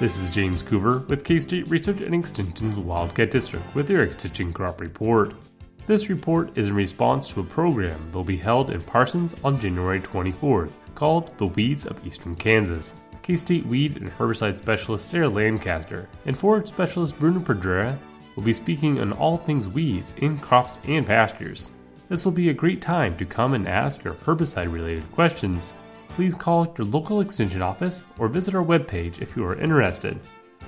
This is James Coover with K State Research and Extension's Wildcat District with your Extension Crop Report. This report is in response to a program that will be held in Parsons on January 24th called The Weeds of Eastern Kansas. K State weed and herbicide specialist Sarah Lancaster and forage specialist Bruno Pedreira will be speaking on all things weeds in crops and pastures. This will be a great time to come and ask your herbicide related questions please call your local extension office or visit our webpage if you are interested.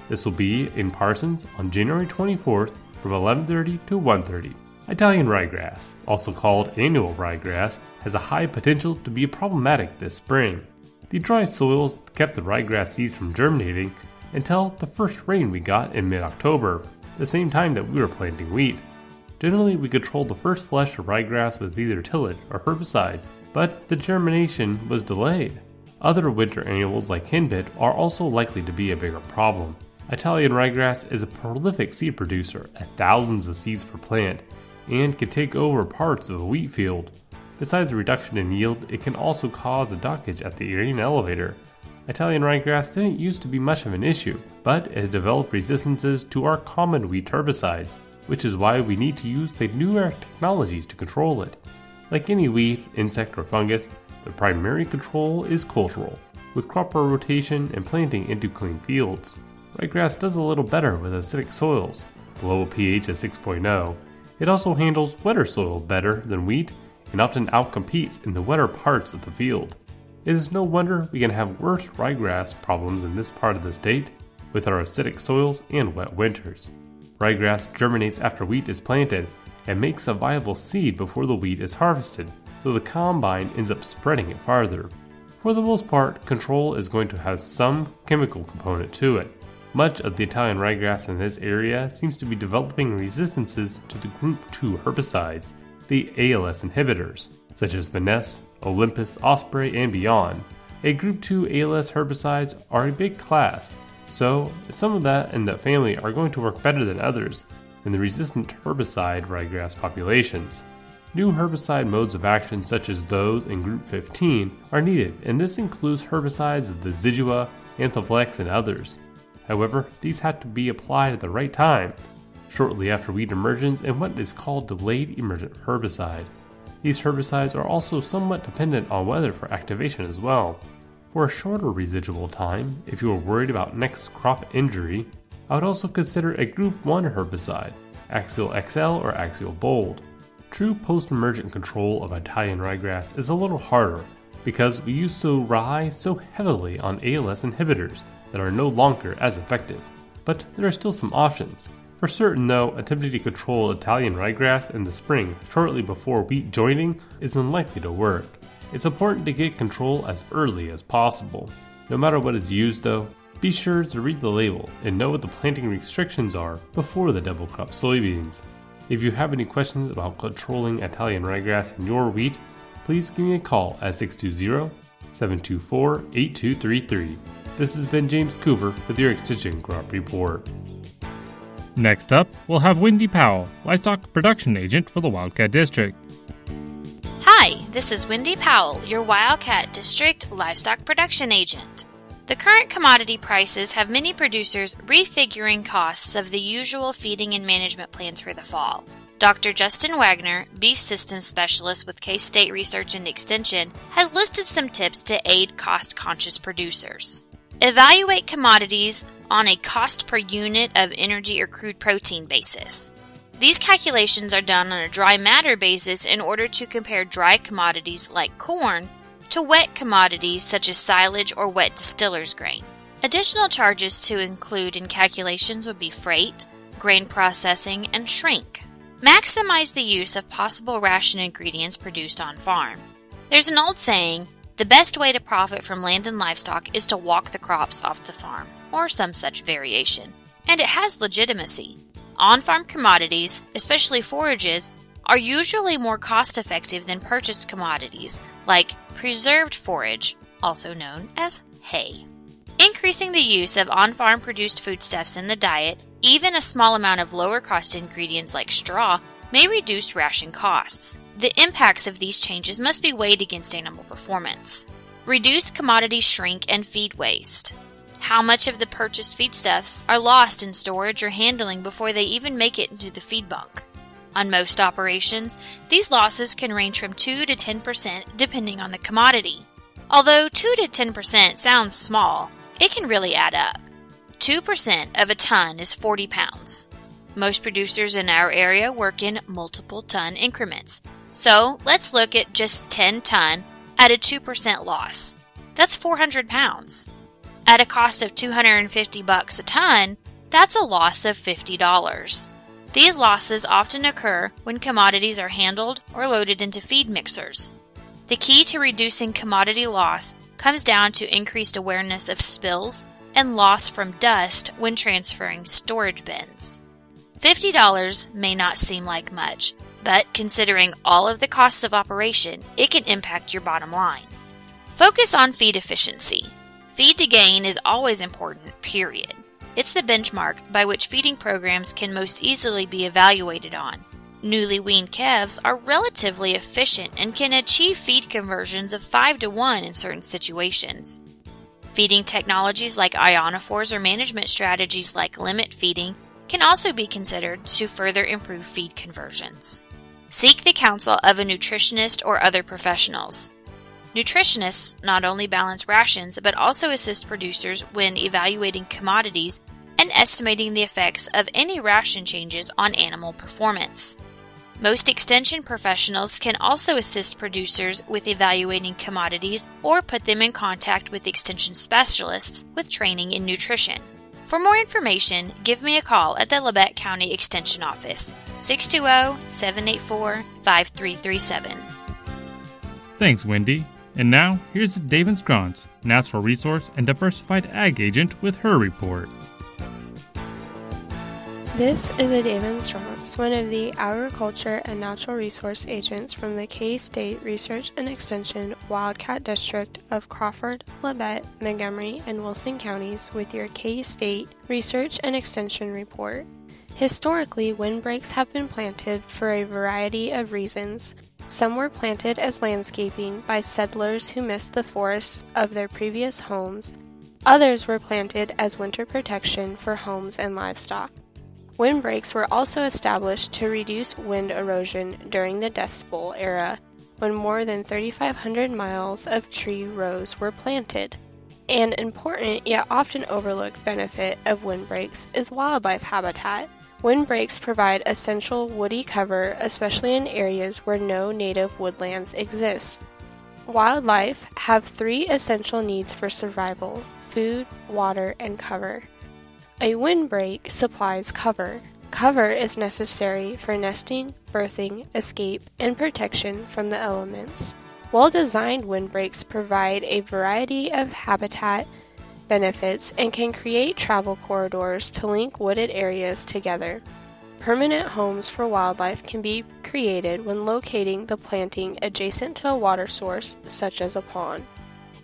This will be in Parsons on January 24th from 11:30 to 1:30. Italian ryegrass, also called annual ryegrass, has a high potential to be problematic this spring. The dry soils kept the ryegrass seeds from germinating until the first rain we got in mid-October, the same time that we were planting wheat. Generally, we controlled the first flush of ryegrass with either tillage or herbicides, but the germination was delayed. Other winter annuals like henbit are also likely to be a bigger problem. Italian ryegrass is a prolific seed producer at thousands of seeds per plant and can take over parts of a wheat field. Besides a reduction in yield, it can also cause a dockage at the grain elevator. Italian ryegrass didn't used to be much of an issue, but has developed resistances to our common wheat herbicides, which is why we need to use the newer technologies to control it. Like any weed, insect, or fungus, the primary control is cultural, with crop rotation and planting into clean fields. Ryegrass does a little better with acidic soils, below a pH of 6.0. It also handles wetter soil better than wheat and often outcompetes in the wetter parts of the field. It is no wonder we can have worse ryegrass problems in this part of the state with our acidic soils and wet winters. Ryegrass germinates after wheat is planted and makes a viable seed before the wheat is harvested, so the combine ends up spreading it farther. For the most part, control is going to have some chemical component to it. Much of the Italian ryegrass in this area seems to be developing resistances to the group 2 herbicides, the ALS inhibitors, such as Finesse, Olympus, Osprey, and beyond. A group 2 ALS herbicides are a big class, so some of that in that family are going to work better than others, in the resistant herbicide ryegrass populations. New herbicide modes of action, such as those in Group 15, are needed, and this includes herbicides of the Zidua, Anthem Flex, and others. However, these have to be applied at the right time, shortly after weed emergence and what is called delayed emergent herbicide. These herbicides are also somewhat dependent on weather for activation as well. For a shorter residual time, if you are worried about next crop injury, I would also consider a Group 1 herbicide, Axial XL or Axial Bold. True post emergent control of Italian ryegrass is a little harder because we used to rely so heavily on ALS inhibitors that are no longer as effective. But there are still some options. For certain, though, attempting to control Italian ryegrass in the spring shortly before wheat jointing is unlikely to work. It's important to get control as early as possible. No matter what is used, though, be sure to read the label and know what the planting restrictions are before the double crop soybeans. If you have any questions about controlling Italian ryegrass in your wheat, please give me a call at 620 724 8233. This has been James Coover with your Extension Crop Report. Next up, we'll have Wendy Powell, livestock production agent for the Wildcat District. Hi, this is Wendy Powell, your Wildcat District livestock production agent. The current commodity prices have many producers refiguring costs of the usual feeding and management plans for the fall. Dr. Justin Waggoner, Beef Systems Specialist with K State Research and Extension, has listed some tips to aid cost conscious producers. Evaluate commodities on a cost per unit of energy or crude protein basis. These calculations are done on a dry matter basis in order to compare dry commodities like corn to wet commodities such as silage or wet distiller's grain. Additional charges to include in calculations would be freight, grain processing, and shrink. Maximize the use of possible ration ingredients produced on farm. There's an old saying the best way to profit from land and livestock is to walk the crops off the farm, or some such variation. And it has legitimacy. On farm commodities, especially forages, are usually more cost effective than purchased commodities like preserved forage, also known as hay. Increasing the use of on farm produced foodstuffs in the diet, even a small amount of lower cost ingredients like straw, may reduce ration costs. The impacts of these changes must be weighed against animal performance. Reduced commodity shrink and feed waste. How much of the purchased feedstuffs are lost in storage or handling before they even make it into the feed bunk? On most operations, these losses can range from 2 to 10% depending on the commodity. Although 2 to 10% sounds small, it can really add up. 2% of a ton is 40 pounds. Most producers in our area work in multiple ton increments. So let's look at just 10 ton at a 2% loss. That's 400 pounds. At a cost of 250 bucks a ton, that's a loss of $50. These losses often occur when commodities are handled or loaded into feed mixers. The key to reducing commodity loss comes down to increased awareness of spills and loss from dust when transferring storage bins. $50 may not seem like much, but considering all of the costs of operation, it can impact your bottom line. Focus on feed efficiency. Feed to gain is always important, period. It's the benchmark by which feeding programs can most easily be evaluated on. Newly weaned calves are relatively efficient and can achieve feed conversions of 5 to 1 in certain situations. Feeding technologies like ionophores or management strategies like limit feeding can also be considered to further improve feed conversions. Seek the counsel of a nutritionist or other professionals. Nutritionists not only balance rations but also assist producers when evaluating commodities and estimating the effects of any ration changes on animal performance. Most extension professionals can also assist producers with evaluating commodities or put them in contact with extension specialists with training in nutrition. For more information, give me a call at the Labette County Extension Office, 620 784 5337. Thanks, Wendy. And now, here's Adaven Scronce, Natural Resource and Diversified Ag Agent, with her report. This is Adaven Scronce, one of the Agriculture and Natural Resource Agents from the K-State Research and Extension Wildcat District of Crawford, Labette, Montgomery, and Wilson counties with your K-State Research and Extension report. Historically, windbreaks have been planted for a variety of reasons, some were planted as landscaping by settlers who missed the forests of their previous homes. Others were planted as winter protection for homes and livestock. Windbreaks were also established to reduce wind erosion during the Dust Bowl era when more than 3,500 miles of tree rows were planted. An important yet often overlooked benefit of windbreaks is wildlife habitat. Windbreaks provide essential woody cover, especially in areas where no native woodlands exist. Wildlife have three essential needs for survival food, water, and cover. A windbreak supplies cover. Cover is necessary for nesting, birthing, escape, and protection from the elements. Well designed windbreaks provide a variety of habitat benefits and can create travel corridors to link wooded areas together. Permanent homes for wildlife can be created when locating the planting adjacent to a water source, such as a pond.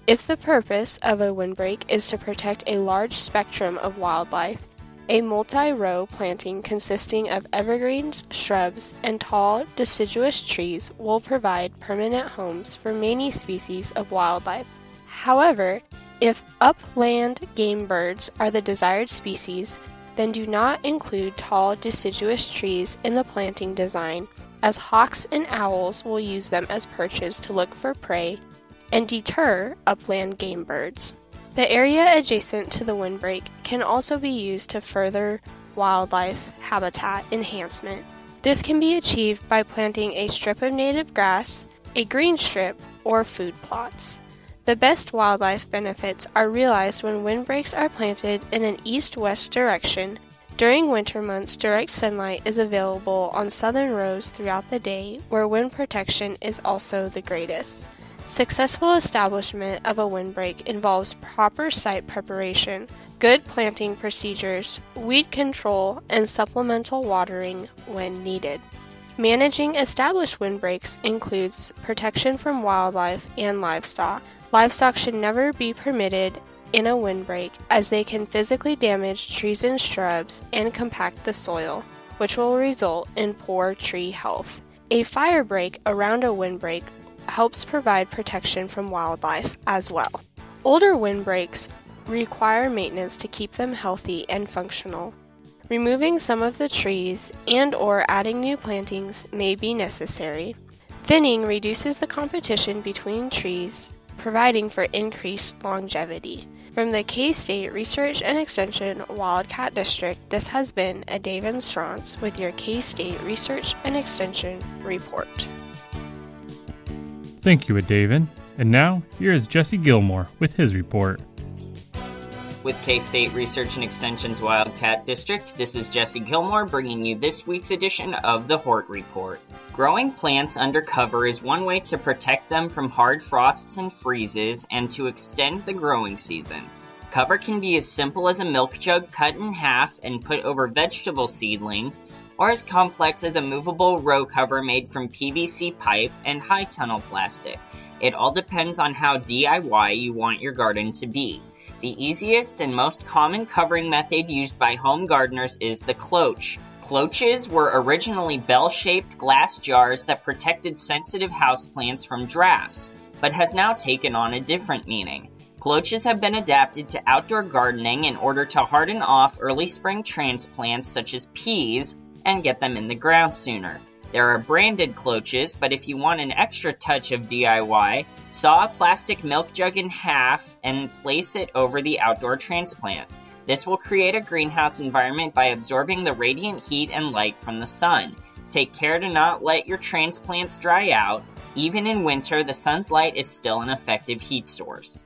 If the purpose of a windbreak is to protect a large spectrum of wildlife, a multi row planting consisting of evergreens, shrubs, and tall deciduous trees will provide permanent homes for many species of wildlife. However, if upland game birds are the desired species, then do not include tall deciduous trees in the planting design, as hawks and owls will use them as perches to look for prey and deter upland game birds. The area adjacent to the windbreak can also be used to further wildlife habitat enhancement. This can be achieved by planting a strip of native grass, a green strip, or food plots. The best wildlife benefits are realized when windbreaks are planted in an east west direction. During winter months, direct sunlight is available on southern rows throughout the day, where wind protection is also the greatest. Successful establishment of a windbreak involves proper site preparation, good planting procedures, weed control, and supplemental watering when needed. Managing established windbreaks includes protection from wildlife and livestock, Livestock should never be permitted in a windbreak as they can physically damage trees and shrubs and compact the soil, which will result in poor tree health. A fire break around a windbreak helps provide protection from wildlife as well. Older windbreaks require maintenance to keep them healthy and functional. Removing some of the trees and or adding new plantings may be necessary. Thinning reduces the competition between trees, providing for increased longevity. From the K State Research and Extension Wildcat District, this has been a Adaven Scronce with your K State Research and Extension report. Thank you, Adaven. And now, here is Jesse Gilmore with his report. With K State Research and Extension's Wildcat District, this is Jesse Gilmore bringing you this week's edition of the Hort Report. Growing plants under cover is one way to protect them from hard frosts and freezes and to extend the growing season. Cover can be as simple as a milk jug cut in half and put over vegetable seedlings, or as complex as a movable row cover made from PVC pipe and high tunnel plastic. It all depends on how DIY you want your garden to be. The easiest and most common covering method used by home gardeners is the cloche. Cloches were originally bell shaped glass jars that protected sensitive houseplants from drafts, but has now taken on a different meaning. Cloches have been adapted to outdoor gardening in order to harden off early spring transplants such as peas and get them in the ground sooner. There are branded cloches, but if you want an extra touch of DIY, saw a plastic milk jug in half and place it over the outdoor transplant. This will create a greenhouse environment by absorbing the radiant heat and light from the sun. Take care to not let your transplants dry out. Even in winter, the sun's light is still an effective heat source.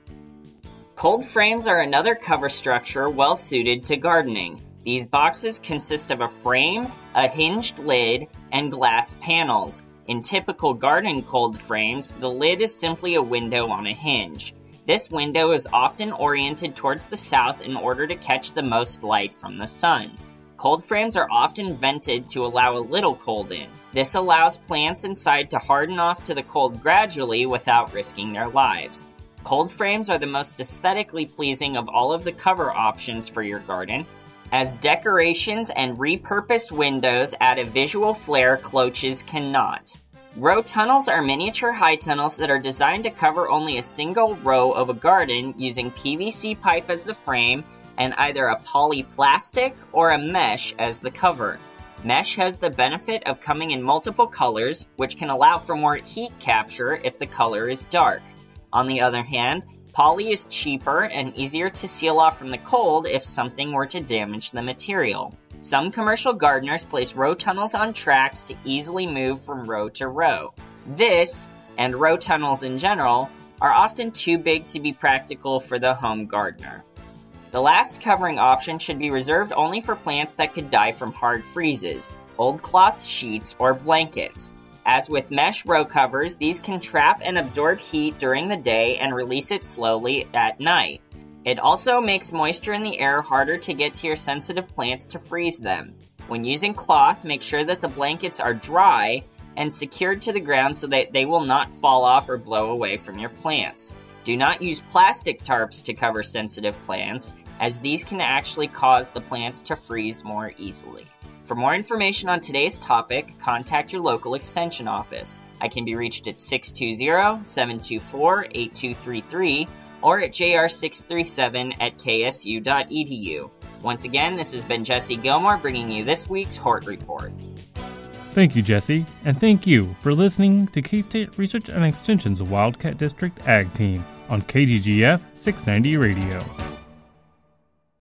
Cold frames are another cover structure well suited to gardening. These boxes consist of a frame, a hinged lid, and glass panels. In typical garden cold frames, the lid is simply a window on a hinge. This window is often oriented towards the south in order to catch the most light from the sun. Cold frames are often vented to allow a little cold in. This allows plants inside to harden off to the cold gradually without risking their lives. Cold frames are the most aesthetically pleasing of all of the cover options for your garden, as decorations and repurposed windows add a visual flair cloches cannot. Row tunnels are miniature high tunnels that are designed to cover only a single row of a garden using PVC pipe as the frame and either a polyplastic or a mesh as the cover. Mesh has the benefit of coming in multiple colors, which can allow for more heat capture if the color is dark. On the other hand, Poly is cheaper and easier to seal off from the cold if something were to damage the material. Some commercial gardeners place row tunnels on tracks to easily move from row to row. This, and row tunnels in general, are often too big to be practical for the home gardener. The last covering option should be reserved only for plants that could die from hard freezes, old cloth sheets, or blankets. As with mesh row covers, these can trap and absorb heat during the day and release it slowly at night. It also makes moisture in the air harder to get to your sensitive plants to freeze them. When using cloth, make sure that the blankets are dry and secured to the ground so that they will not fall off or blow away from your plants. Do not use plastic tarps to cover sensitive plants, as these can actually cause the plants to freeze more easily. For more information on today's topic, contact your local extension office. I can be reached at 620 724 8233 or at jr637 at ksu.edu. Once again, this has been Jesse Gilmore bringing you this week's Hort Report. Thank you, Jesse, and thank you for listening to K State Research and Extension's Wildcat District Ag Team on KGGF 690 Radio.